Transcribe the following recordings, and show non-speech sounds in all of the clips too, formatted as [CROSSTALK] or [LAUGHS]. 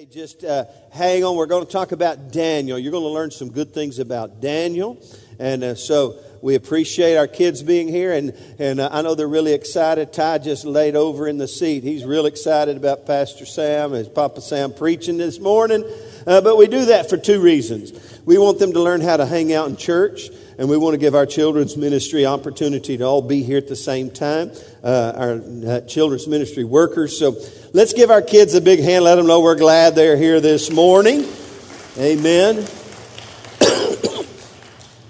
Hey, just uh, hang on. We're going to talk about Daniel. You're going to learn some good things about Daniel. And uh, so we appreciate our kids being here. And, and uh, I know they're really excited. Ty just laid over in the seat. He's real excited about Pastor Sam and Papa Sam preaching this morning. Uh, but we do that for two reasons. We want them to learn how to hang out in church and we want to give our children's ministry opportunity to all be here at the same time, uh, our uh, children's ministry workers. So let's give our kids a big hand. Let them know we're glad they're here this morning. Amen. [COUGHS]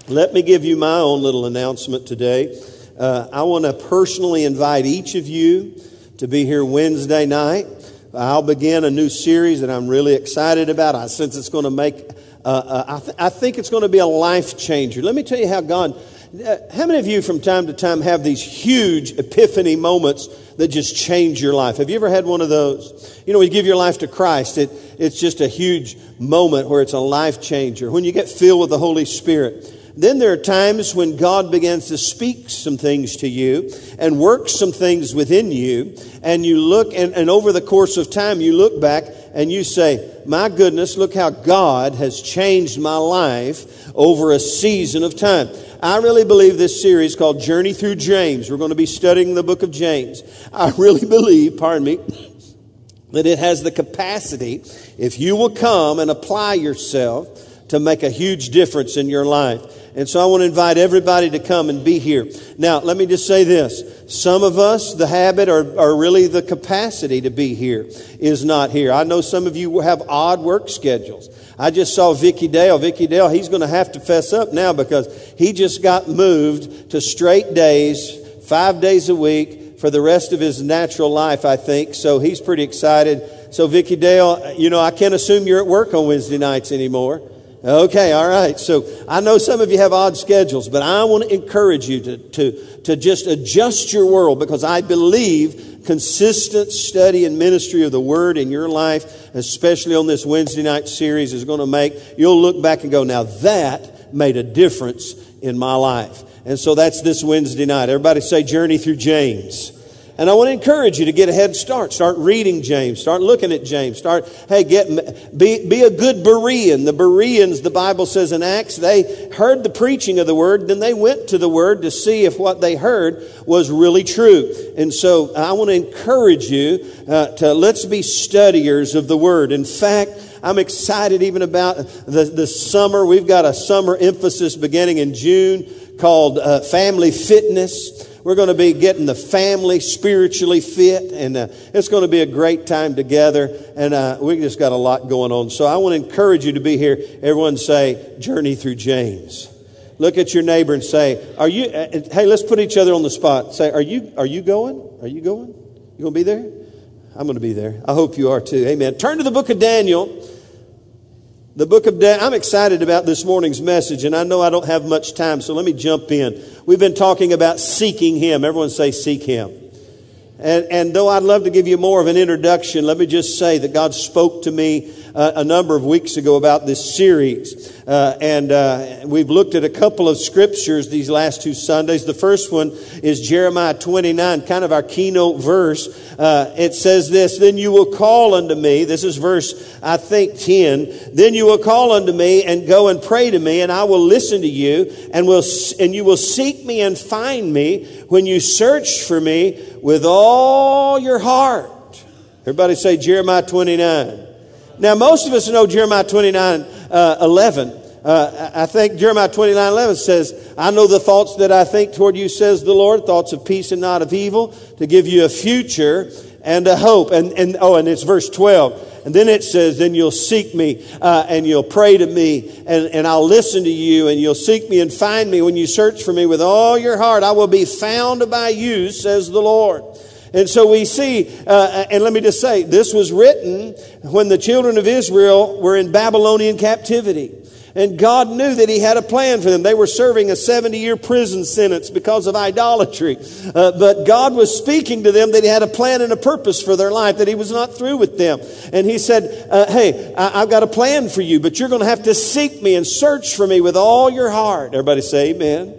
Let me give you my own little announcement today. Uh, I want to personally invite each of you to be here Wednesday night. I'll begin a new series that I'm really excited about. I sense it's going to make uh, uh, I, th- I, think it's going to be a life changer. Let me tell you how God, uh, how many of you from time to time have these huge epiphany moments that just change your life? Have you ever had one of those? You know, when you give your life to Christ, it, it's just a huge moment where it's a life changer. When you get filled with the Holy Spirit, then there are times when God begins to speak some things to you and work some things within you, and you look, and, and over the course of time, you look back and you say, My goodness, look how God has changed my life over a season of time. I really believe this series called Journey Through James, we're going to be studying the book of James. I really believe, pardon me, that it has the capacity, if you will come and apply yourself, to make a huge difference in your life. And so I want to invite everybody to come and be here. Now, let me just say this. Some of us, the habit or, or really the capacity to be here is not here. I know some of you have odd work schedules. I just saw Vicky Dale. Vicky Dale, he's going to have to fess up now because he just got moved to straight days, five days a week for the rest of his natural life, I think. So he's pretty excited. So Vicky Dale, you know, I can't assume you're at work on Wednesday nights anymore. Okay, all right. So I know some of you have odd schedules, but I want to encourage you to, to, to just adjust your world because I believe consistent study and ministry of the Word in your life, especially on this Wednesday night series, is going to make, you'll look back and go, now that made a difference in my life. And so that's this Wednesday night. Everybody say Journey Through James. And I want to encourage you to get a head start. Start reading James. Start looking at James. Start, hey, get, be, be a good Berean. The Bereans, the Bible says in Acts, they heard the preaching of the word, then they went to the word to see if what they heard was really true. And so I want to encourage you uh, to let's be studiers of the word. In fact, I'm excited even about the, the summer. We've got a summer emphasis beginning in June called uh, Family Fitness. We're going to be getting the family spiritually fit, and uh, it's going to be a great time together. And uh, we just got a lot going on. So I want to encourage you to be here. Everyone say, Journey through James. Look at your neighbor and say, Are you, uh, uh hey, let's put each other on the spot. Say, Are you, are you going? Are you going? You going to be there? I'm going to be there. I hope you are too. Amen. Turn to the book of Daniel. The book of Daniel, I'm excited about this morning's message, and I know I don't have much time, so let me jump in. We've been talking about seeking Him. Everyone say, seek Him. And, and though I'd love to give you more of an introduction, let me just say that God spoke to me uh, a number of weeks ago about this series. Uh, and uh, we've looked at a couple of scriptures these last two Sundays. The first one is Jeremiah 29, kind of our keynote verse. Uh, it says this, Then you will call unto me. This is verse, I think, 10. Then you will call unto me and go and pray to me, and I will listen to you, and, will, and you will seek me and find me when you search for me with all your heart. Everybody say Jeremiah 29. Now, most of us know Jeremiah 29 uh, 11. Uh, I think Jeremiah 29 11 says, I know the thoughts that I think toward you, says the Lord, thoughts of peace and not of evil, to give you a future and a hope. And, and oh, and it's verse 12. And then it says, Then you'll seek me uh, and you'll pray to me and, and I'll listen to you and you'll seek me and find me when you search for me with all your heart. I will be found by you, says the Lord. And so we see, uh, and let me just say, this was written when the children of Israel were in Babylonian captivity. And God knew that He had a plan for them. They were serving a 70 year prison sentence because of idolatry. Uh, but God was speaking to them that He had a plan and a purpose for their life, that He was not through with them. And He said, uh, Hey, I- have got a plan for you, but you're going to have to seek me and search for me with all your heart. Everybody say amen.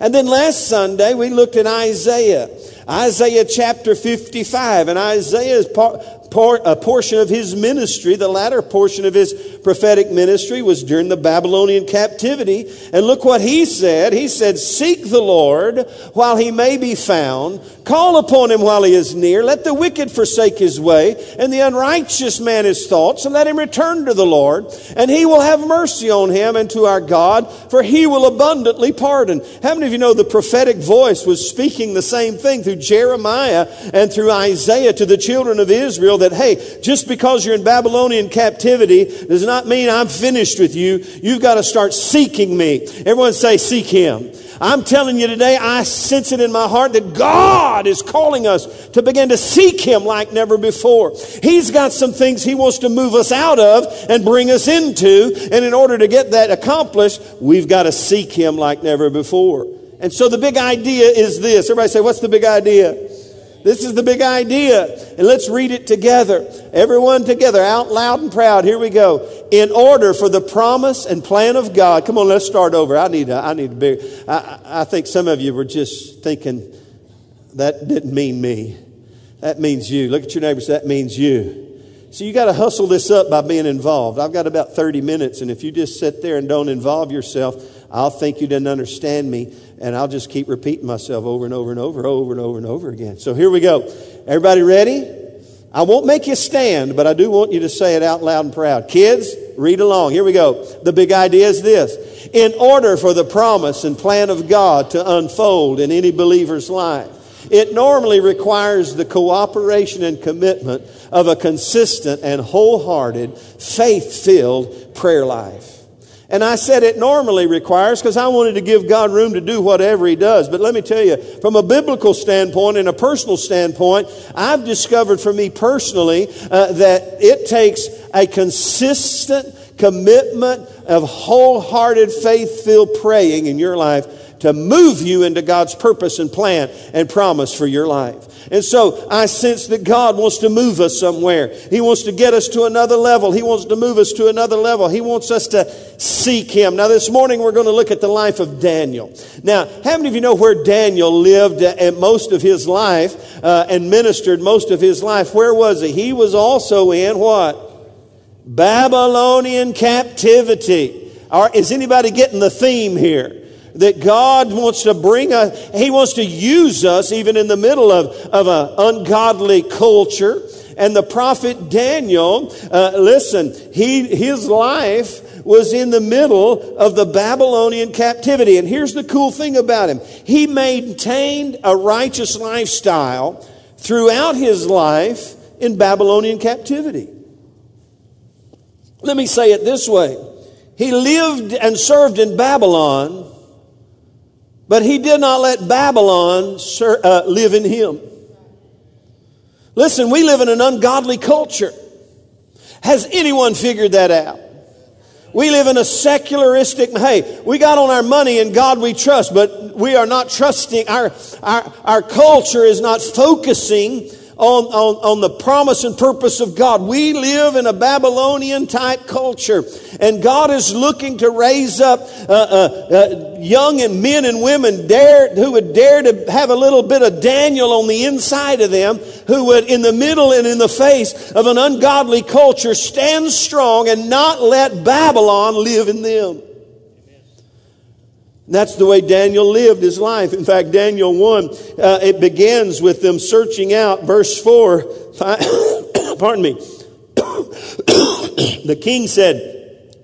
And then last Sunday, we looked at Isaiah. Isaiah chapter 55. And Isaiah is part, a portion of his ministry, the latter portion of his prophetic ministry was during the Babylonian captivity. And look what he said. He said, Seek the Lord while he may be found. Call upon him while he is near. Let the wicked forsake his way and the unrighteous man his thoughts and let him return to the Lord. And he will have mercy on him and to our God, for he will abundantly pardon. How many of you know the prophetic voice was speaking the same thing through Jeremiah and through Isaiah to the children of Israel that, hey, just because you're in Babylonian captivity does not mean I'm finished with you. You've got to start seeking me. Everyone say, seek him. I'm telling you today, I sense it in my heart that God is calling us to begin to seek Him like never before. He's got some things He wants to move us out of and bring us into. And in order to get that accomplished, we've got to seek Him like never before. And so the big idea is this. Everybody say, what's the big idea? This is the big idea. And let's read it together. Everyone together, out loud and proud. Here we go. In order for the promise and plan of God. Come on, let's start over. I need, I need to be, I, I think some of you were just thinking, that didn't mean me. That means you. Look at your neighbors. That means you. So you got to hustle this up by being involved. I've got about 30 minutes, and if you just sit there and don't involve yourself, I'll think you didn't understand me, and I'll just keep repeating myself over and over and over, over and over and over again. So here we go. Everybody ready? I won't make you stand, but I do want you to say it out loud and proud. Kids, read along. Here we go. The big idea is this. In order for the promise and plan of God to unfold in any believer's life, it normally requires the cooperation and commitment of a consistent and wholehearted, faith filled prayer life. And I said it normally requires because I wanted to give God room to do whatever He does. But let me tell you, from a biblical standpoint and a personal standpoint, I've discovered for me personally uh, that it takes a consistent commitment of wholehearted, faith filled praying in your life to move you into God's purpose and plan and promise for your life. And so I sense that God wants to move us somewhere. He wants to get us to another level. He wants to move us to another level. He wants us to seek Him. Now this morning we're going to look at the life of Daniel. Now, how many of you know where Daniel lived at most of his life uh, and ministered most of his life? Where was he? He was also in what? Babylonian captivity. Or is anybody getting the theme here? That God wants to bring us, He wants to use us even in the middle of, of an ungodly culture. And the prophet Daniel, uh, listen, he, his life was in the middle of the Babylonian captivity. And here's the cool thing about him. He maintained a righteous lifestyle throughout his life in Babylonian captivity. Let me say it this way. He lived and served in Babylon but he did not let Babylon uh, live in him. Listen, we live in an ungodly culture. Has anyone figured that out? We live in a secularistic, hey, we got on our money and God we trust, but we are not trusting, our, our, our culture is not focusing on, on, on the promise and purpose of God. We live in a Babylonian type culture, and God is looking to raise up uh, uh, uh, young and men and women dare, who would dare to have a little bit of Daniel on the inside of them, who would, in the middle and in the face of an ungodly culture, stand strong and not let Babylon live in them. That's the way Daniel lived his life. In fact, Daniel 1, uh, it begins with them searching out, verse 4. [COUGHS] pardon me. [COUGHS] the king said,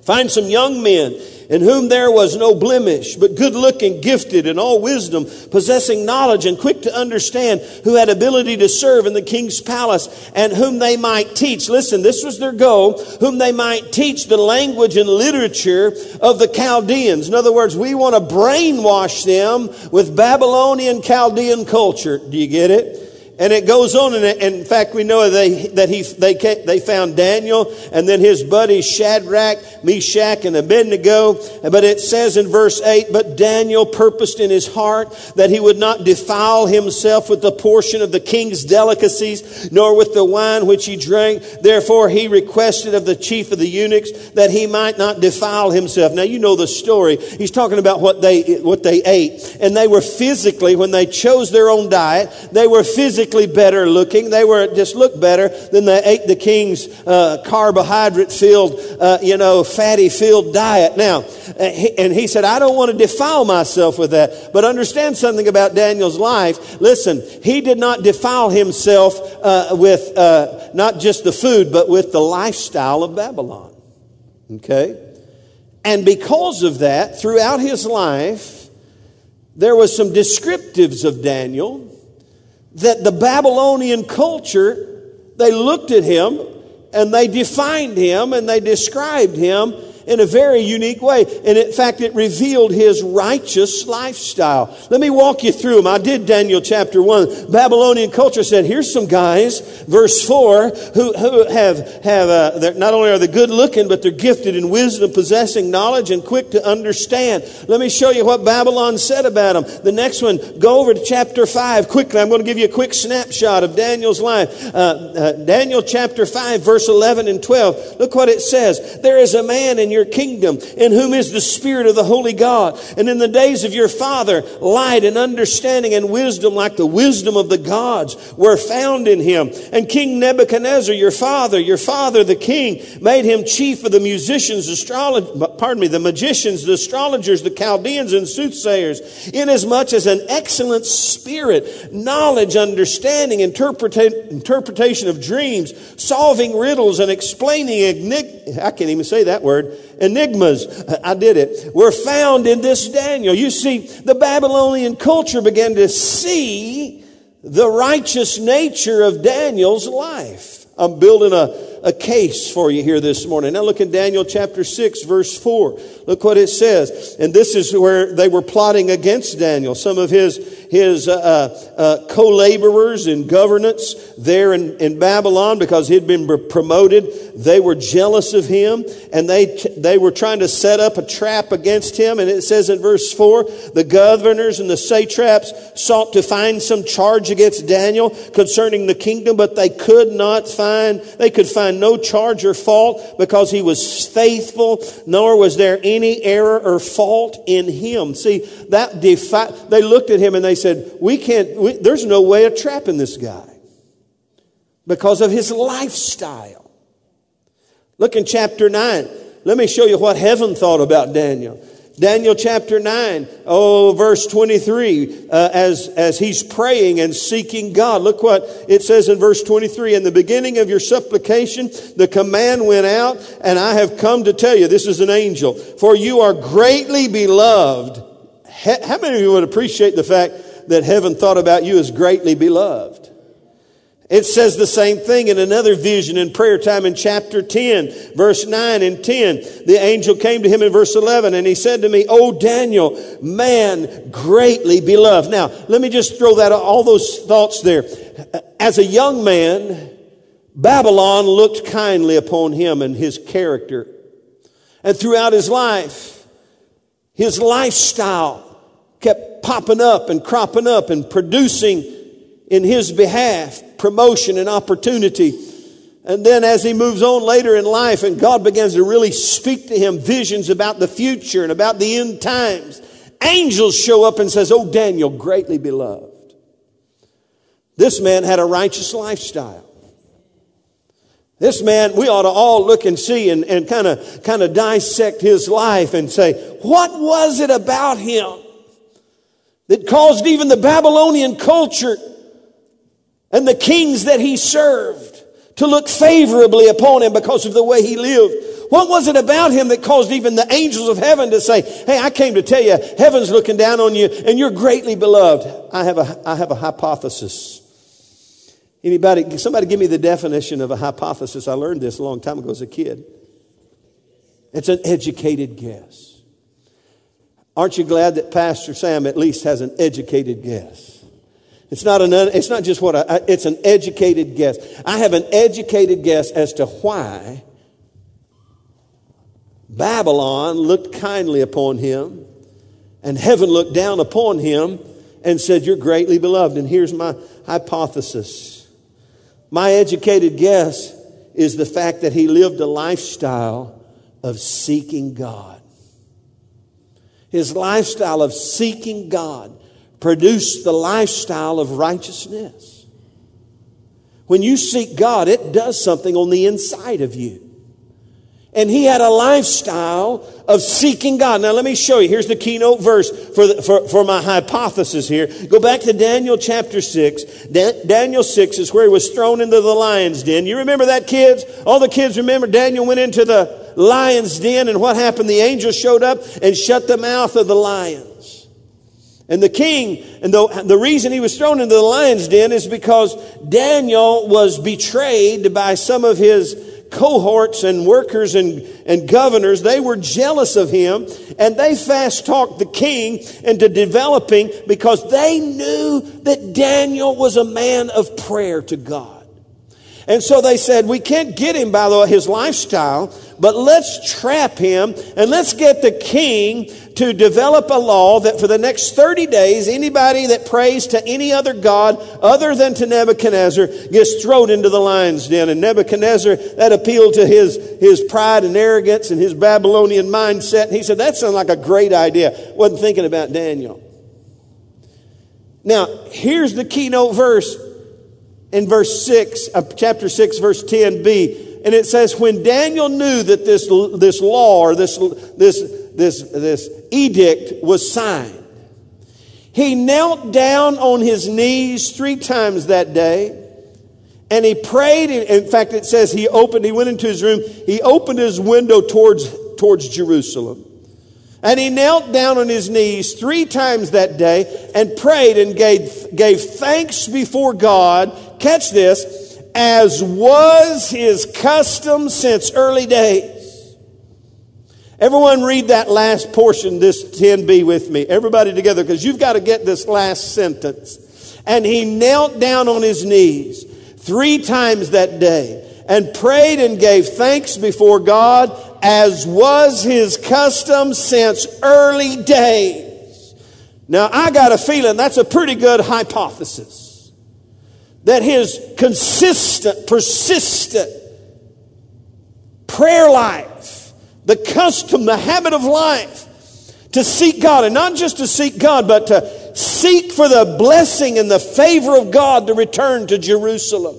Find some young men in whom there was no blemish, but good looking, gifted in all wisdom, possessing knowledge and quick to understand, who had ability to serve in the king's palace, and whom they might teach. Listen, this was their goal, whom they might teach the language and literature of the Chaldeans. In other words, we want to brainwash them with Babylonian Chaldean culture. Do you get it? And it goes on, and in fact, we know they, that he, they, they found Daniel and then his buddies Shadrach, Meshach, and Abednego. But it says in verse 8, But Daniel purposed in his heart that he would not defile himself with the portion of the king's delicacies, nor with the wine which he drank. Therefore, he requested of the chief of the eunuchs that he might not defile himself. Now, you know the story. He's talking about what they, what they ate. And they were physically, when they chose their own diet, they were physically physically better looking. They were just looked better than they ate the king's uh, carbohydrate filled, uh, you know, fatty filled diet. Now, uh, and he said, I don't want to defile myself with that. But understand something about Daniel's life. Listen, he did not defile himself uh, with uh, not just the food, but with the lifestyle of Babylon. Okay? And because of that, throughout his life, there was some descriptives of Daniel that the Babylonian culture, they looked at him and they defined him and they described him in a very unique way. And in fact, it revealed his righteous lifestyle. Let me walk you through them. I did Daniel chapter 1. Babylonian culture said, here's some guys, verse 4, who, who have, have uh, not only are they good looking, but they're gifted in wisdom, possessing knowledge, and quick to understand. Let me show you what Babylon said about them. The next one, go over to chapter 5 quickly. I'm going to give you a quick snapshot of Daniel's life. Uh, uh, Daniel chapter 5, verse 11 and 12. Look what it says. There is a man in your kingdom, in whom is the Spirit of the Holy God. And in the days of your father, light and understanding and wisdom, like the wisdom of the gods, were found in him. And King Nebuchadnezzar, your father, your father, the king, made him chief of the musicians, astrologers, pardon me, the magicians, the astrologers, the Chaldeans, and soothsayers, inasmuch as an excellent spirit, knowledge, understanding, interpreta- interpretation of dreams, solving riddles, and explaining, enigma, I can't even say that word, enigmas, I did it, were found in this Daniel. You see, the Babylonian culture began to see the righteous nature of Daniel's life. I'm building a a case for you here this morning. Now look in Daniel chapter 6 verse 4. Look what it says. And this is where they were plotting against Daniel. Some of his, his uh, uh, uh co-laborers in governance there in, in Babylon because he'd been promoted. They were jealous of him and they, they were trying to set up a trap against him. And it says in verse 4, the governors and the satraps sought to find some charge against Daniel concerning the kingdom, but they could not find, they could find find no charge or fault because he was faithful, nor was there any error or fault in him. See, that defi- they looked at him and they said, we can't, we, there's no way of trapping this guy because of his lifestyle. Look in chapter 9. Let me show you what heaven thought about Daniel. Daniel chapter 9, oh, verse 23, uh, as, as he's praying and seeking God. Look what it says in verse 23. In the beginning of your supplication, the command went out, and I have come to tell you, this is an angel, for you are greatly beloved. How many of you would appreciate the fact that heaven thought about you as greatly beloved? It says the same thing in another vision in prayer time in chapter 10, verse 9 and 10. The angel came to him in verse 11 and he said to me, Oh, Daniel, man greatly beloved. Now, let me just throw that, all those thoughts there. As a young man, Babylon looked kindly upon him and his character. And throughout his life, his lifestyle kept popping up and cropping up and producing in his behalf promotion and opportunity. And then as he moves on later in life and God begins to really speak to him visions about the future and about the end times, angels show up and says, "Oh Daniel, greatly beloved." This man had a righteous lifestyle. This man, we ought to all look and see and, kind of kind of dissect his life and say, what was it about him that caused even the Babylonian culture and the kings that he served to look favorably upon him because of the way he lived. What was it about him that caused even the angels of heaven to say, Hey, I came to tell you, heaven's looking down on you and you're greatly beloved? I have a, I have a hypothesis. Anybody, somebody give me the definition of a hypothesis. I learned this a long time ago as a kid. It's an educated guess. Aren't you glad that Pastor Sam at least has an educated guess? It's not, an, it's not just what I, it's an educated guess. I have an educated guess as to why Babylon looked kindly upon him and heaven looked down upon him and said, You're greatly beloved. And here's my hypothesis. My educated guess is the fact that he lived a lifestyle of seeking God. His lifestyle of seeking God produced the lifestyle of righteousness. When you seek God, it does something on the inside of you. And he had a lifestyle of seeking God. Now, let me show you. Here's the keynote verse for, the, for, for my hypothesis here. Go back to Daniel chapter 6. Daniel 6 is where he was thrown into the lion's den. You remember that, kids? All the kids remember Daniel went into the lion's den, and what happened? The angel showed up and shut the mouth of the lions. And the king, and the, the reason he was thrown into the lion's den is because Daniel was betrayed by some of his cohorts and workers and, and governors, they were jealous of him and they fast talked the king into developing because they knew that Daniel was a man of prayer to God. And so they said, we can't get him by the, his lifestyle, but let's trap him and let's get the king to develop a law that for the next 30 days, anybody that prays to any other God other than to Nebuchadnezzar gets thrown into the lion's den. And Nebuchadnezzar, that appealed to his, his pride and arrogance and his Babylonian mindset. And he said, that sounds like a great idea. Wasn't thinking about Daniel. Now, here's the keynote verse in verse 6, uh, chapter 6, verse 10b. And it says, when Daniel knew that this, this law or this, this, this, this edict was signed. He knelt down on his knees three times that day and he prayed. In fact, it says he opened, he went into his room, he opened his window towards, towards Jerusalem. And he knelt down on his knees three times that day and prayed and gave, gave thanks before God. Catch this, as was his custom since early days. Everyone read that last portion, this 10b with me. Everybody together, because you've got to get this last sentence. And he knelt down on his knees three times that day and prayed and gave thanks before God as was his custom since early days. Now I got a feeling that's a pretty good hypothesis. That his consistent, persistent prayer life the custom, the habit of life to seek God, and not just to seek God, but to seek for the blessing and the favor of God to return to Jerusalem.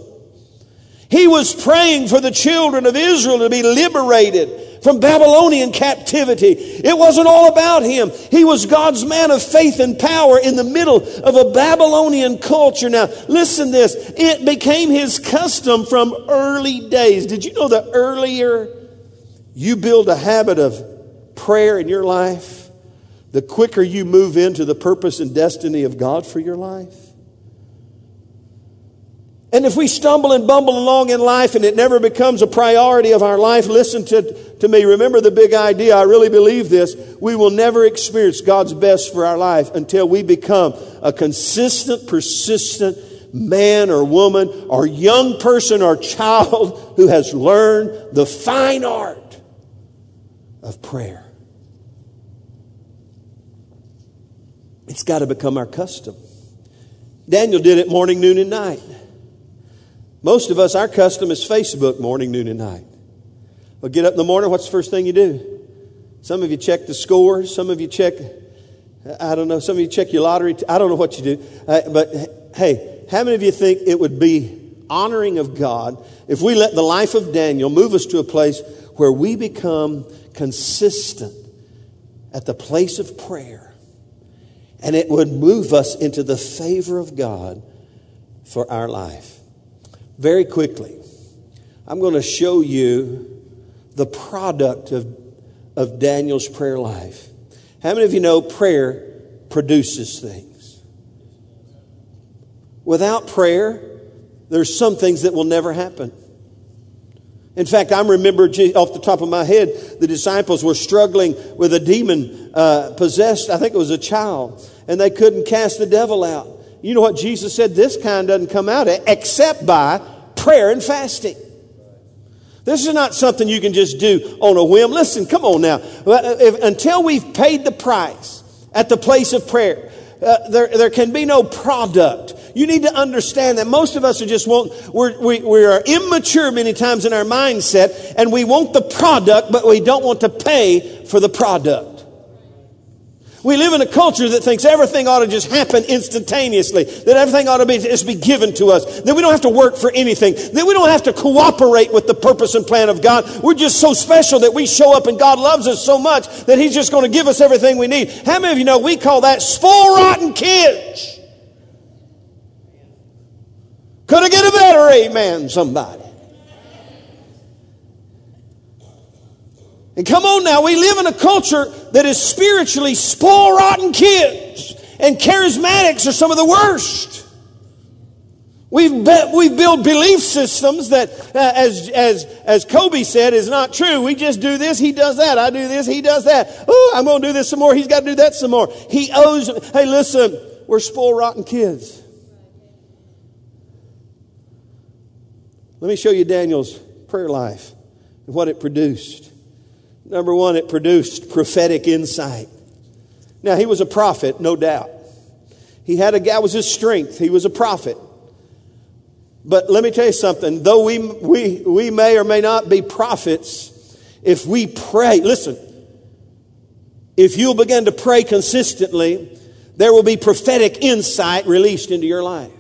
He was praying for the children of Israel to be liberated from Babylonian captivity. It wasn't all about him. He was God's man of faith and power in the middle of a Babylonian culture. Now, listen this. It became his custom from early days. Did you know the earlier you build a habit of prayer in your life, the quicker you move into the purpose and destiny of God for your life. And if we stumble and bumble along in life and it never becomes a priority of our life, listen to, to me. Remember the big idea. I really believe this. We will never experience God's best for our life until we become a consistent, persistent man or woman or young person or child [LAUGHS] who has learned the fine art of prayer. It's got to become our custom. Daniel did it morning, noon, and night. Most of us, our custom is Facebook morning, noon, and night. Well, get up in the morning, what's the first thing you do? Some of you check the scores, some of you check, I don't know, some of you check your lottery. I don't know what you do. Uh, but hey, how many of you think it would be honoring of God if we let the life of Daniel move us to a place where we become consistent at the place of prayer. And it would move us into the favor of God for our life. Very quickly, I'm going to show you the product of, of Daniel's prayer life. How many of you know prayer produces things? Without prayer, there's some things that will never happen. In fact, I remember off the top of my head, the disciples were struggling with a demon uh, possessed, I think it was a child, and they couldn't cast the devil out. You know what Jesus said? This kind doesn't come out except by prayer and fasting. This is not something you can just do on a whim. Listen, come on now. If, until we've paid the price at the place of prayer, uh, there, there can be no product. You need to understand that most of us are just want, we're, we, we are immature many times in our mindset and we want the product, but we don't want to pay for the product. We live in a culture that thinks everything ought to just happen instantaneously, that everything ought to be, just be given to us, that we don't have to work for anything, that we don't have to cooperate with the purpose and plan of God. We're just so special that we show up and God loves us so much that He's just going to give us everything we need. How many of you know we call that spoil rotten kids? Could I get a better amen, somebody? And come on now, we live in a culture that is spiritually spoil rotten kids, and charismatics are some of the worst. We've, be, we've built belief systems that, uh, as, as, as Kobe said, is not true. We just do this, he does that. I do this, he does that. Oh, I'm going to do this some more. He's got to do that some more. He owes, hey, listen, we're spoil rotten kids. Let me show you Daniel's prayer life and what it produced. Number one, it produced prophetic insight. Now, he was a prophet, no doubt. He had a guy was his strength. He was a prophet. But let me tell you something. Though we, we, we may or may not be prophets, if we pray, listen, if you'll begin to pray consistently, there will be prophetic insight released into your life.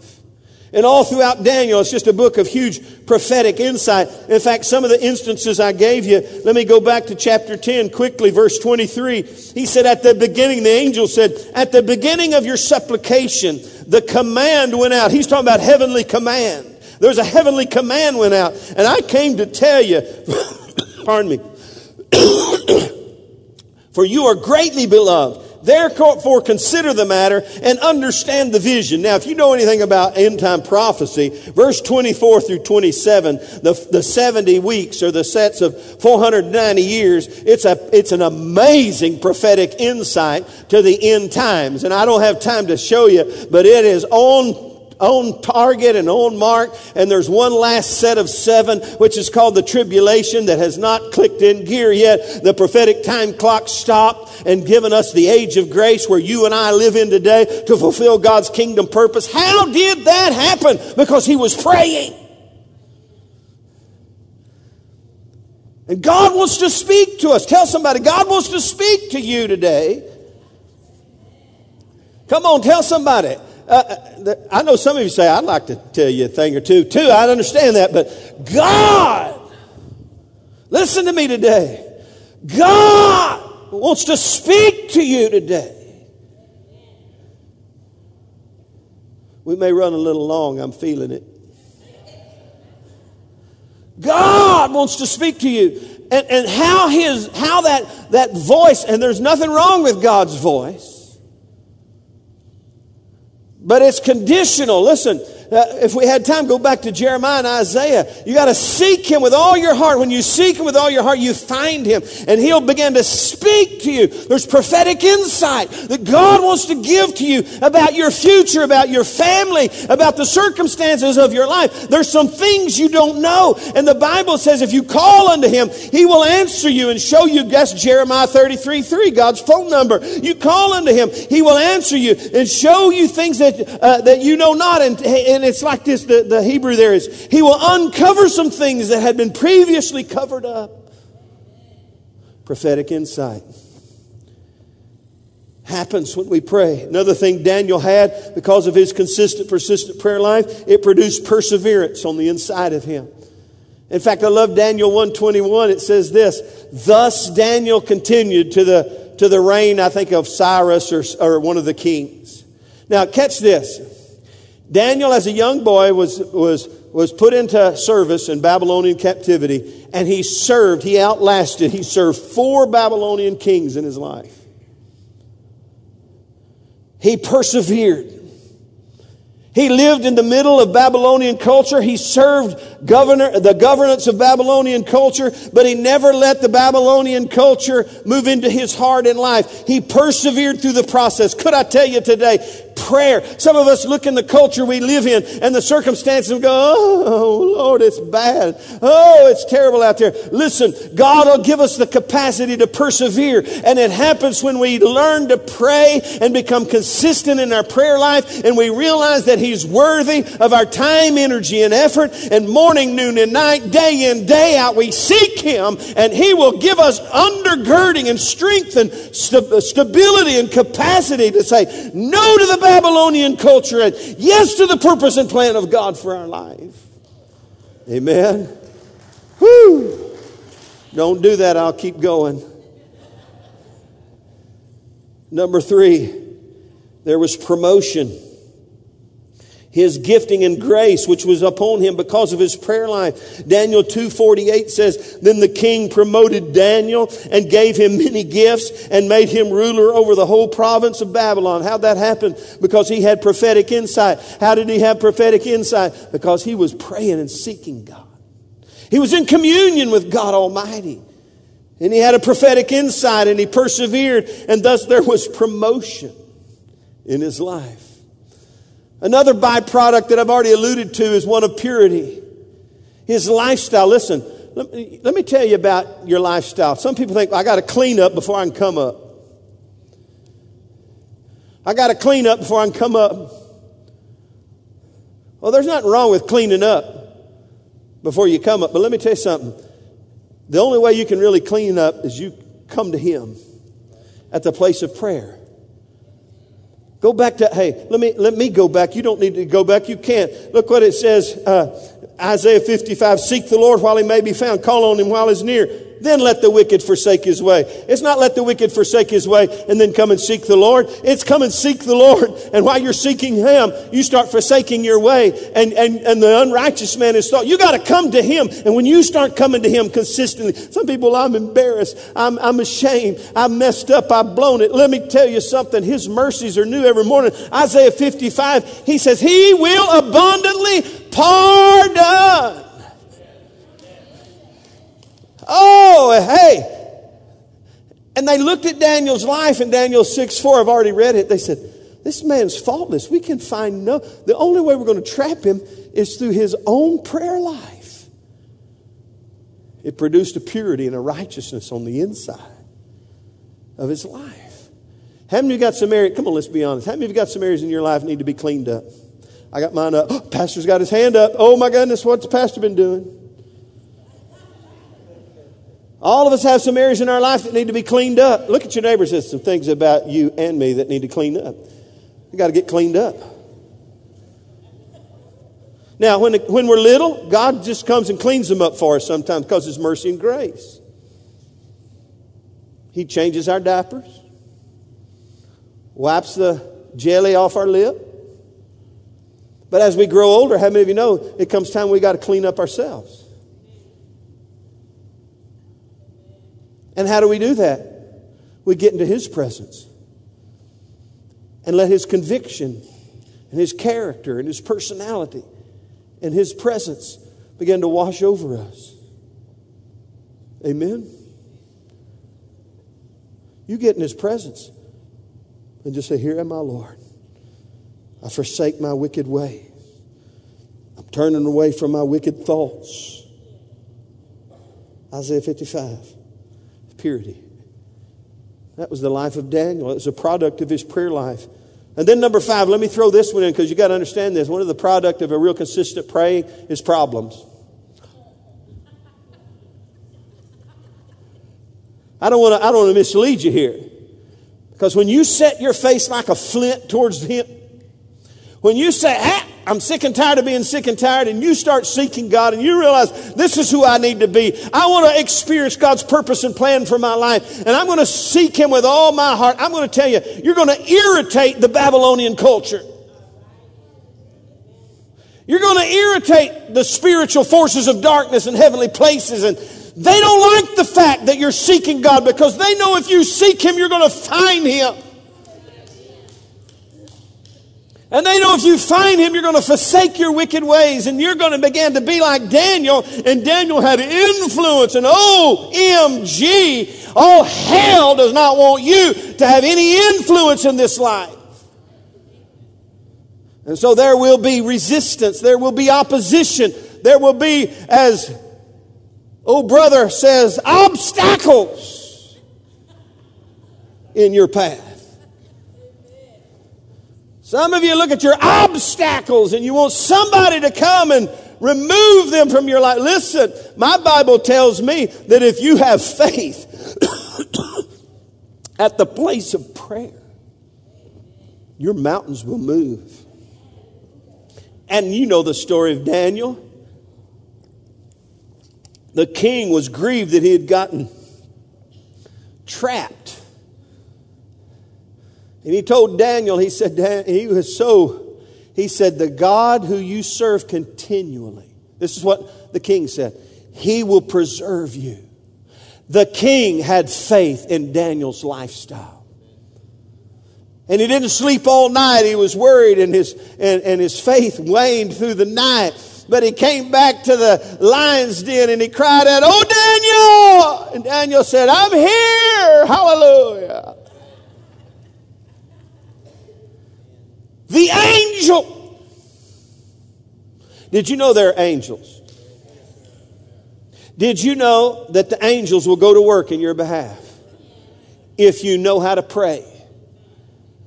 And all throughout Daniel, it's just a book of huge prophetic insight. In fact, some of the instances I gave you, let me go back to chapter 10 quickly, verse 23. He said, At the beginning, the angel said, At the beginning of your supplication, the command went out. He's talking about heavenly command. There's a heavenly command went out. And I came to tell you, [COUGHS] pardon me, [COUGHS] for you are greatly beloved. Therefore, consider the matter and understand the vision. Now, if you know anything about end time prophecy, verse 24 through 27, the, the 70 weeks or the sets of 490 years, it's, a, it's an amazing prophetic insight to the end times. And I don't have time to show you, but it is on on target and on mark. And there's one last set of seven, which is called the tribulation that has not clicked in gear yet. The prophetic time clock stopped and given us the age of grace where you and I live in today to fulfill God's kingdom purpose. How did that happen? Because he was praying. And God wants to speak to us. Tell somebody, God wants to speak to you today. Come on, tell somebody. Uh, uh, I know some of you say, I'd like to tell you a thing or two, too. I understand that. But God, listen to me today. God wants to speak to you today. We may run a little long, I'm feeling it. God wants to speak to you. And, and how his how that that voice, and there's nothing wrong with God's voice. But it's conditional. Listen, uh, if we had time, go back to Jeremiah and Isaiah. You got to seek him with all your heart. When you seek him with all your heart, you find him and he'll begin to speak to you. There's prophetic insight that God wants to give to you about your future, about your family, about the circumstances of your life. There's some things you don't know. And the Bible says if you call unto him, he will answer you and show you. That's Jeremiah 33 3, God's phone number. You call unto him, he will answer you and show you things that, uh, that you know not. And, and and it's like this the, the Hebrew there is He will uncover some things that had been previously covered up. Prophetic insight happens when we pray. Another thing Daniel had, because of his consistent, persistent prayer life, it produced perseverance on the inside of him. In fact, I love Daniel 121. It says this, thus Daniel continued to the, to the reign, I think, of Cyrus or, or one of the kings. Now, catch this. Daniel, as a young boy, was, was, was put into service in Babylonian captivity, and he served, he outlasted, he served four Babylonian kings in his life. He persevered. He lived in the middle of Babylonian culture. He served governor, the governance of Babylonian culture, but he never let the Babylonian culture move into his heart and life. He persevered through the process. Could I tell you today, prayer. Some of us look in the culture we live in and the circumstances and go, oh, Lord, it's bad. Oh, it's terrible out there. Listen, God will give us the capacity to persevere. And it happens when we learn to pray and become consistent in our prayer life and we realize that He's worthy of our time, energy, and effort. And morning, noon, and night, day in, day out, we seek Him and He will give us undergirding and strength and st- stability and capacity to say no to the Babylonian culture and yes to the purpose and plan of God for our life. Amen. Whew. Don't do that, I'll keep going. Number three, there was promotion his gifting and grace which was upon him because of his prayer life. Daniel 2:48 says, "Then the king promoted Daniel and gave him many gifts and made him ruler over the whole province of Babylon." How'd that happen? Because he had prophetic insight. How did he have prophetic insight? Because he was praying and seeking God. He was in communion with God Almighty. And he had a prophetic insight and he persevered and thus there was promotion in his life. Another byproduct that I've already alluded to is one of purity. His lifestyle. Listen, let me, let me tell you about your lifestyle. Some people think, I got to clean up before I can come up. I got to clean up before I can come up. Well, there's nothing wrong with cleaning up before you come up, but let me tell you something. The only way you can really clean up is you come to Him at the place of prayer. Go back to, hey, let me, let me go back. You don't need to go back. You can't. Look what it says, uh, Isaiah 55, seek the Lord while he may be found. Call on him while he's near. Then let the wicked forsake his way. It's not let the wicked forsake his way and then come and seek the Lord. It's come and seek the Lord. And while you're seeking him, you start forsaking your way. And, and, and the unrighteous man is thought, you got to come to him. And when you start coming to him consistently, some people, I'm embarrassed. I'm, I'm ashamed. I've messed up. I've blown it. Let me tell you something. His mercies are new every morning. Isaiah 55, he says, he will abundantly pardon. Oh, hey. And they looked at Daniel's life in Daniel 6 4. I've already read it. They said, This man's faultless. We can find no. The only way we're going to trap him is through his own prayer life. It produced a purity and a righteousness on the inside of his life. How many of you got some areas? Come on, let's be honest. How many of you got some areas in your life need to be cleaned up? I got mine up. Oh, [GASPS] pastor's got his hand up. Oh my goodness, what's the pastor been doing? All of us have some areas in our life that need to be cleaned up. Look at your neighbors. There's some things about you and me that need to clean up. We got to get cleaned up. Now, when, when we're little, God just comes and cleans them up for us sometimes because His mercy and grace. He changes our diapers, wipes the jelly off our lip. But as we grow older, how many of you know it comes time we got to clean up ourselves? And how do we do that? We get into His presence and let His conviction and His character and His personality and His presence begin to wash over us. Amen? You get in His presence and just say, Here am I, Lord. I forsake my wicked way. I'm turning away from my wicked thoughts. Isaiah 55 That was the life of Daniel. It was a product of his prayer life. And then number five, let me throw this one in because you got to understand this. One of the product of a real consistent praying is problems. I don't want to, I don't want to mislead you here. Because when you set your face like a flint towards him, when you say, ah, I'm sick and tired of being sick and tired, and you start seeking God and you realize this is who I need to be. I want to experience God's purpose and plan for my life, and I'm going to seek Him with all my heart. I'm going to tell you, you're going to irritate the Babylonian culture. You're going to irritate the spiritual forces of darkness in heavenly places, and they don't like the fact that you're seeking God because they know if you seek Him, you're going to find Him. And they know if you find him, you're going to forsake your wicked ways and you're going to begin to be like Daniel. And Daniel had influence. And oh, OMG, all oh, hell does not want you to have any influence in this life. And so there will be resistance, there will be opposition, there will be, as old brother says, obstacles in your path. Some of you look at your obstacles and you want somebody to come and remove them from your life. Listen, my Bible tells me that if you have faith [COUGHS] at the place of prayer, your mountains will move. And you know the story of Daniel. The king was grieved that he had gotten trapped. And he told Daniel, he said, he was so, he said, the God who you serve continually, this is what the king said, he will preserve you. The king had faith in Daniel's lifestyle. And he didn't sleep all night. He was worried and his, and, and his faith waned through the night. But he came back to the lion's den and he cried out, Oh, Daniel! And Daniel said, I'm here! Hallelujah! The angel. Did you know there are angels? Did you know that the angels will go to work in your behalf if you know how to pray?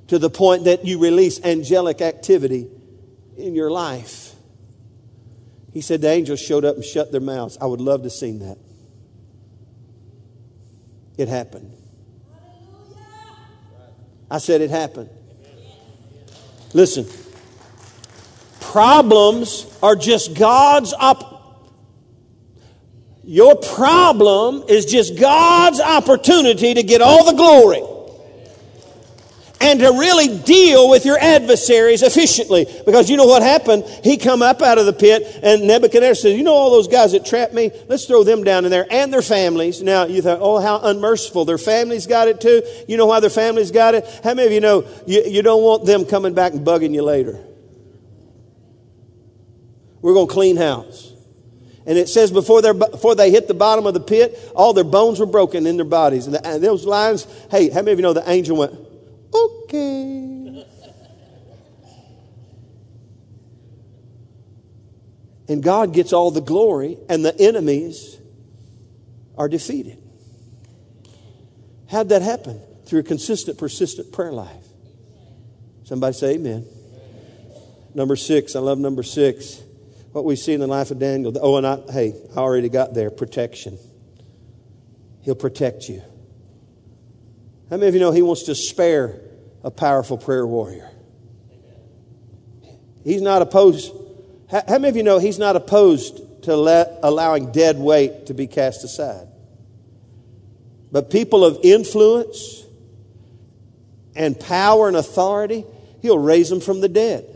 to the point that you release angelic activity in your life. He said the angels showed up and shut their mouths. I would love to have seen that. It happened. I said it happened. Listen, problems are just God's op- Your problem is just God's opportunity to get all the glory and to really deal with your adversaries efficiently. Because you know what happened? He come up out of the pit and Nebuchadnezzar says, you know all those guys that trapped me? Let's throw them down in there and their families. Now you thought, oh, how unmerciful. Their families got it too. You know why their families got it? How many of you know you, you don't want them coming back and bugging you later? We're going to clean house. And it says before, before they hit the bottom of the pit, all their bones were broken in their bodies. And, the, and those lines, hey, how many of you know the angel went, okay. And God gets all the glory, and the enemies are defeated. How'd that happen? Through a consistent, persistent prayer life. Somebody say amen. Number six, I love number six. What we see in the life of Daniel. Oh, and I, hey, I already got there protection. He'll protect you. How many of you know He wants to spare a powerful prayer warrior? He's not opposed. How many of you know He's not opposed to let, allowing dead weight to be cast aside? But people of influence and power and authority, He'll raise them from the dead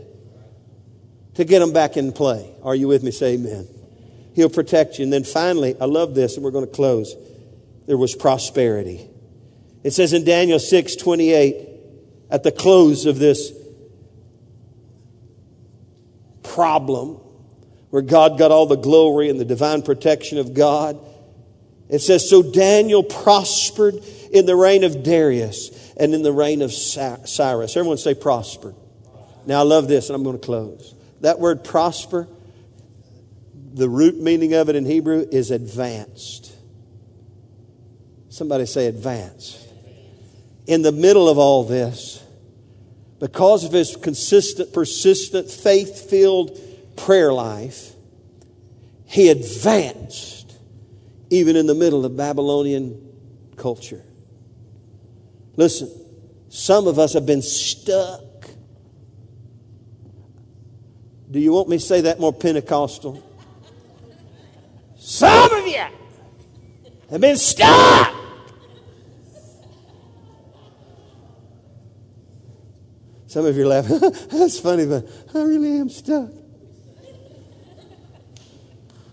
to get them back in play. Are you with me? Say amen. He'll protect you. And then finally, I love this, and we're going to close. There was prosperity. It says in Daniel 6 28, at the close of this problem, where God got all the glory and the divine protection of God, it says, So Daniel prospered in the reign of Darius and in the reign of Cyrus. Everyone say prospered. Now I love this, and I'm going to close. That word prosper, the root meaning of it in Hebrew is advanced. Somebody say advanced in the middle of all this, because of his consistent, persistent, faith filled prayer life, he advanced even in the middle of Babylonian culture. Listen, some of us have been stuck. Do you want me to say that more Pentecostal? Some of you have been stuck. Some of you are laughing. That's funny, but I really am stuck.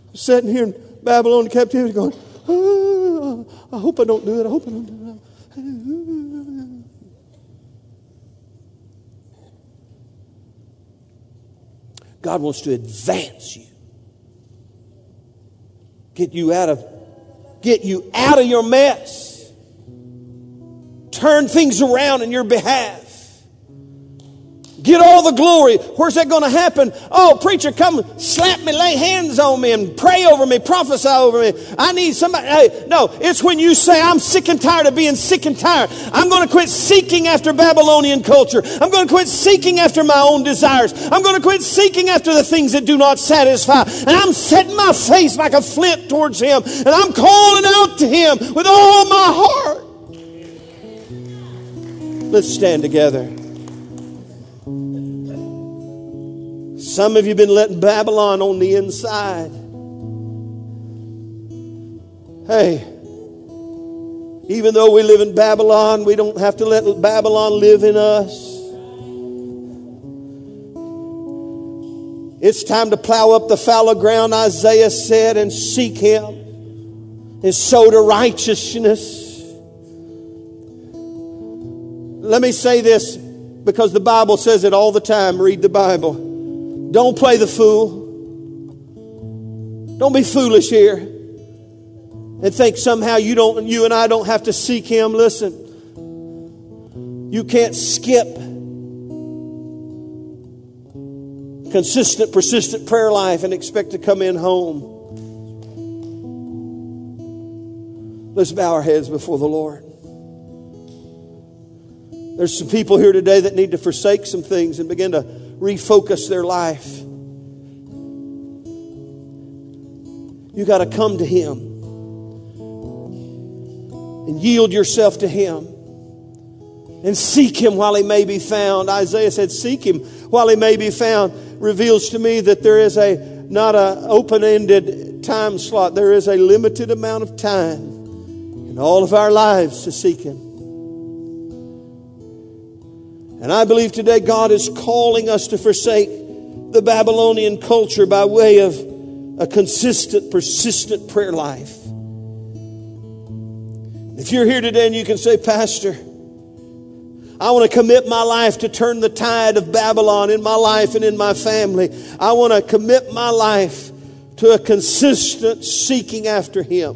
I'm sitting here in Babylon captivity going, oh, I hope I don't do it. I hope I don't do it. God wants to advance you. Get you out of get you out of your mess. Turn things around in your behalf. Get all the glory. Where's that going to happen? Oh, preacher, come slap me, lay hands on me, and pray over me, prophesy over me. I need somebody. Hey, no, it's when you say, I'm sick and tired of being sick and tired. I'm going to quit seeking after Babylonian culture. I'm going to quit seeking after my own desires. I'm going to quit seeking after the things that do not satisfy. And I'm setting my face like a flint towards Him. And I'm calling out to Him with all my heart. Let's stand together. Some of you have been letting Babylon on the inside. Hey, even though we live in Babylon, we don't have to let Babylon live in us. It's time to plow up the fallow ground, Isaiah said, and seek Him and sow to righteousness. Let me say this because the Bible says it all the time. Read the Bible. Don't play the fool. Don't be foolish here and think somehow you don't you and I don't have to seek him. Listen. You can't skip consistent persistent prayer life and expect to come in home. Let's bow our heads before the Lord. There's some people here today that need to forsake some things and begin to refocus their life. You got to come to Him and yield yourself to Him and seek Him while He may be found. Isaiah said, Seek Him while He may be found. Reveals to me that there is a not an open ended time slot, there is a limited amount of time in all of our lives to seek Him. And I believe today God is calling us to forsake the Babylonian culture by way of a consistent, persistent prayer life. If you're here today and you can say, Pastor, I want to commit my life to turn the tide of Babylon in my life and in my family. I want to commit my life to a consistent seeking after Him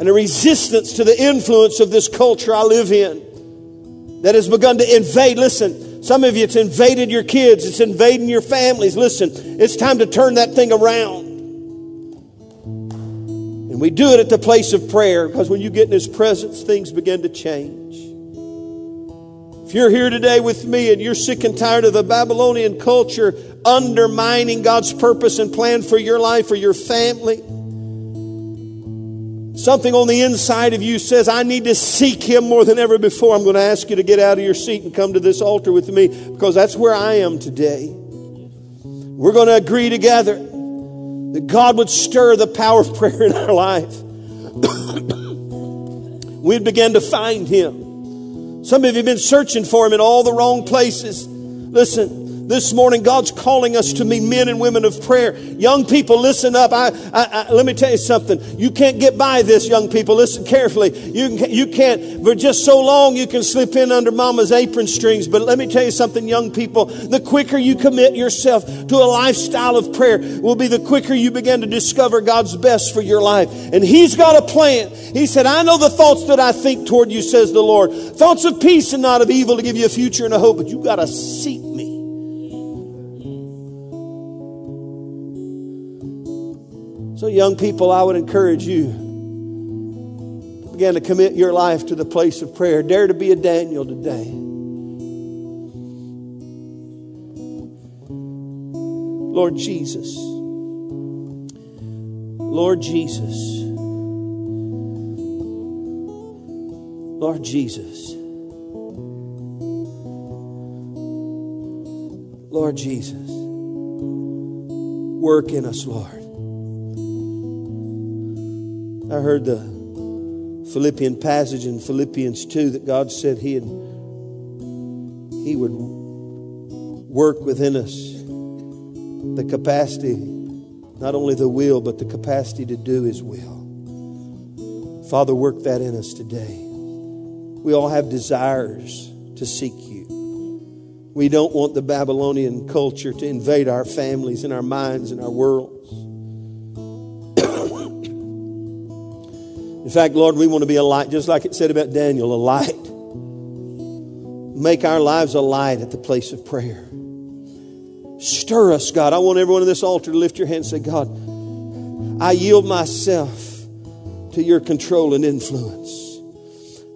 and a resistance to the influence of this culture I live in that has begun to invade. Listen, some of you, it's invaded your kids, it's invading your families. Listen, it's time to turn that thing around. And we do it at the place of prayer because when you get in His presence, things begin to change. If you're here today with me and you're sick and tired of the Babylonian culture undermining God's purpose and plan for your life or your family, Something on the inside of you says, I need to seek Him more than ever before. I'm going to ask you to get out of your seat and come to this altar with me because that's where I am today. We're going to agree together that God would stir the power of prayer in our life. [COUGHS] We'd begin to find Him. Some of you have been searching for Him in all the wrong places. Listen, this morning, God's calling us to be men and women of prayer. Young people, listen up. I, I, I, let me tell you something. You can't get by this, young people. Listen carefully. You, you can't, for just so long, you can slip in under mama's apron strings. But let me tell you something, young people. The quicker you commit yourself to a lifestyle of prayer will be the quicker you begin to discover God's best for your life. And He's got a plan. He said, I know the thoughts that I think toward you, says the Lord. Thoughts of peace and not of evil to give you a future and a hope. But you got to seek me. So, young people, I would encourage you to begin to commit your life to the place of prayer. Dare to be a Daniel today. Lord Jesus. Lord Jesus. Lord Jesus. Lord Jesus. Work in us, Lord. I heard the Philippian passage in Philippians 2 that God said he, had, he would work within us the capacity, not only the will, but the capacity to do His will. Father, work that in us today. We all have desires to seek you. We don't want the Babylonian culture to invade our families and our minds and our worlds. Fact, Lord, we want to be a light, just like it said about Daniel, a light. make our lives a light at the place of prayer. Stir us, God. I want everyone in this altar to lift your hand and say, God, I yield myself to your control and influence.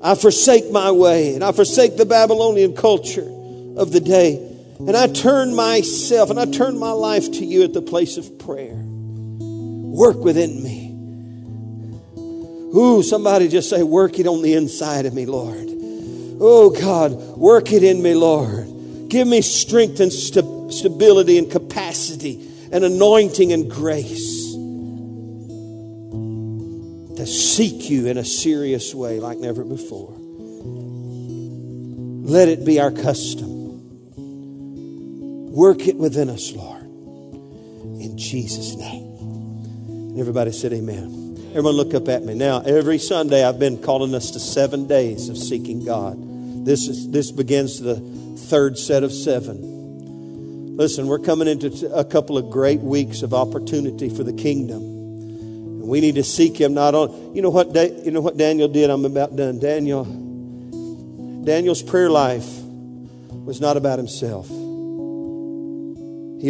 I forsake my way and I forsake the Babylonian culture of the day. And I turn myself and I turn my life to you at the place of prayer. Work within me. Ooh, somebody just say, work it on the inside of me, Lord. Oh God, work it in me, Lord. Give me strength and st- stability and capacity and anointing and grace to seek you in a serious way like never before. Let it be our custom. Work it within us, Lord. In Jesus' name. And everybody said, Amen. Everyone, look up at me. Now, every Sunday, I've been calling us to seven days of seeking God. This, is, this begins the third set of seven. Listen, we're coming into a couple of great weeks of opportunity for the kingdom. And we need to seek Him not on. You know what? You know what Daniel did. I'm about done. Daniel. Daniel's prayer life was not about himself. He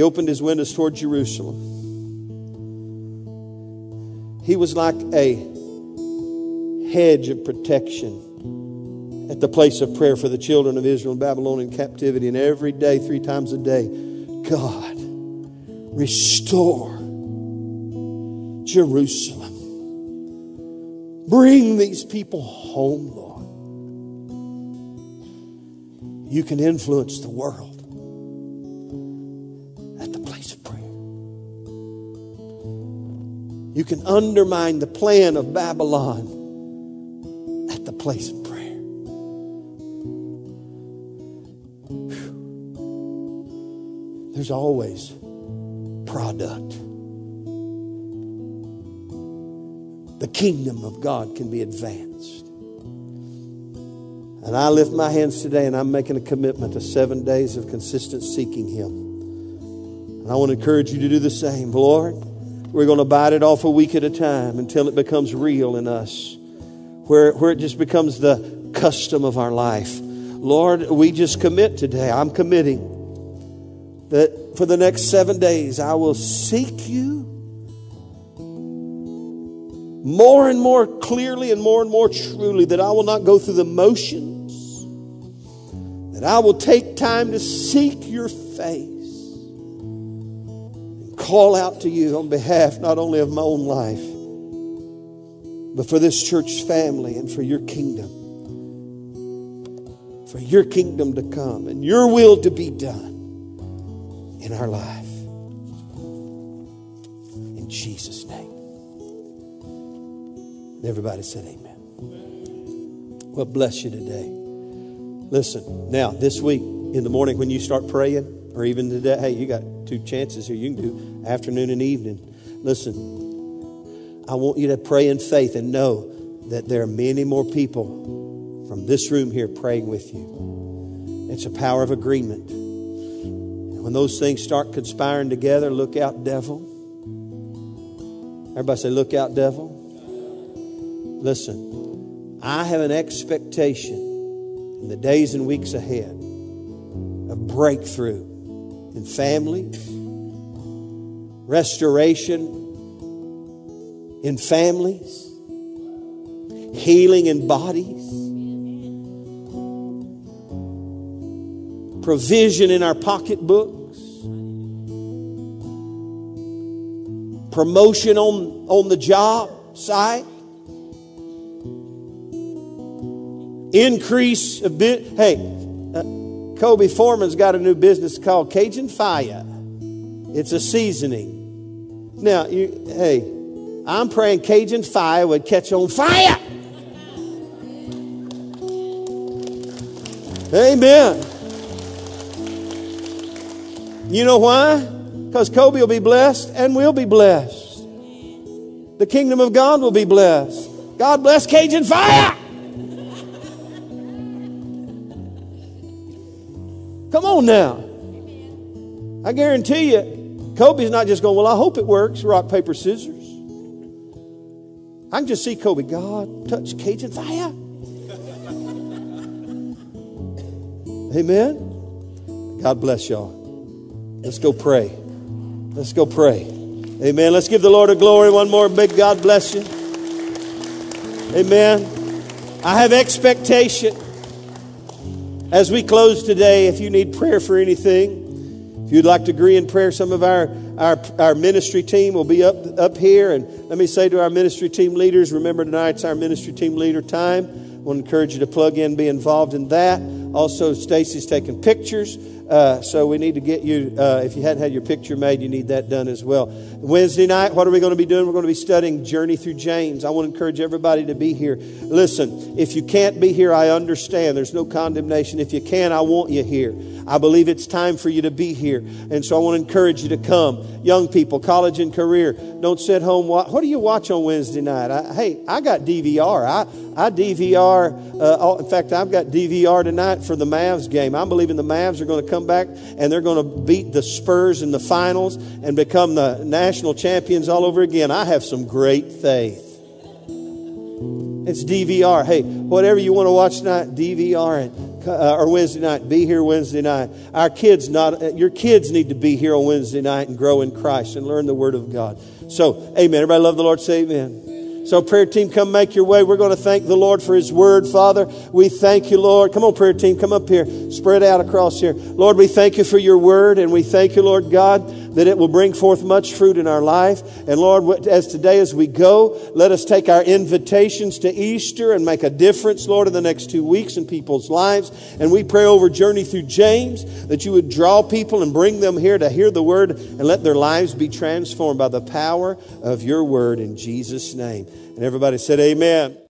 opened his windows toward Jerusalem. He was like a hedge of protection at the place of prayer for the children of Israel in Babylonian captivity. And every day, three times a day, God, restore Jerusalem. Bring these people home, Lord. You can influence the world You can undermine the plan of Babylon at the place of prayer. There's always product. the kingdom of God can be advanced. And I lift my hands today and I'm making a commitment to seven days of consistent seeking Him. And I want to encourage you to do the same. Lord, we're going to bite it off a week at a time until it becomes real in us, where, where it just becomes the custom of our life. Lord, we just commit today. I'm committing that for the next seven days I will seek you more and more clearly and more and more truly that I will not go through the motions, that I will take time to seek your face call out to you on behalf not only of my own life, but for this church family and for your kingdom. For your kingdom to come and your will to be done in our life. In Jesus' name. Everybody said amen. Well, bless you today. Listen, now, this week in the morning when you start praying, or even today, hey, you got two chances here. You can do afternoon and evening. Listen, I want you to pray in faith and know that there are many more people from this room here praying with you. It's a power of agreement. When those things start conspiring together, look out, devil. Everybody say, Look out, devil. Listen, I have an expectation in the days and weeks ahead of breakthrough in family, restoration in families, healing in bodies, provision in our pocketbooks, promotion on, on the job site. increase a bit. Hey, Kobe Foreman's got a new business called Cajun Fire. It's a seasoning. Now, you, hey, I'm praying Cajun Fire would catch on fire. Amen. You know why? Because Kobe will be blessed and we'll be blessed. The kingdom of God will be blessed. God bless Cajun Fire. Come on now. I guarantee you, Kobe's not just going, Well, I hope it works, rock, paper, scissors. I can just see Kobe, God, touch Cajun fire. [LAUGHS] Amen. God bless y'all. Let's go pray. Let's go pray. Amen. Let's give the Lord a glory. One more big God bless you. Amen. I have expectation. As we close today, if you need prayer for anything, if you'd like to agree in prayer, some of our, our, our ministry team will be up, up here. And let me say to our ministry team leaders, remember tonight's our ministry team leader time. I want to encourage you to plug in, be involved in that. Also, Stacy's taking pictures. Uh, so we need to get you, uh, if you hadn't had your picture made, you need that done as well. Wednesday night, what are we going to be doing? We're going to be studying Journey Through James. I want to encourage everybody to be here. Listen, if you can't be here, I understand. There's no condemnation. If you can, I want you here. I believe it's time for you to be here. And so I want to encourage you to come. Young people, college and career, don't sit home. What, what do you watch on Wednesday night? I, hey, I got DVR. I, I DVR. Uh, in fact, I've got DVR tonight for the Mavs game. I'm believing the Mavs are going to come back and they're going to beat the Spurs in the finals and become the national champions all over again. I have some great faith. It's DVR. Hey, whatever you want to watch tonight, DVR it. Uh, or Wednesday night. Be here Wednesday night. Our kids not uh, your kids need to be here on Wednesday night and grow in Christ and learn the Word of God. So, Amen. Everybody love the Lord. Say Amen. So, prayer team, come make your way. We're going to thank the Lord for His Word, Father. We thank you, Lord. Come on, prayer team, come up here. Spread out across here. Lord, we thank you for your Word, and we thank you, Lord God that it will bring forth much fruit in our life. And Lord, as today as we go, let us take our invitations to Easter and make a difference, Lord, in the next two weeks in people's lives. And we pray over Journey through James that you would draw people and bring them here to hear the word and let their lives be transformed by the power of your word in Jesus' name. And everybody said, Amen.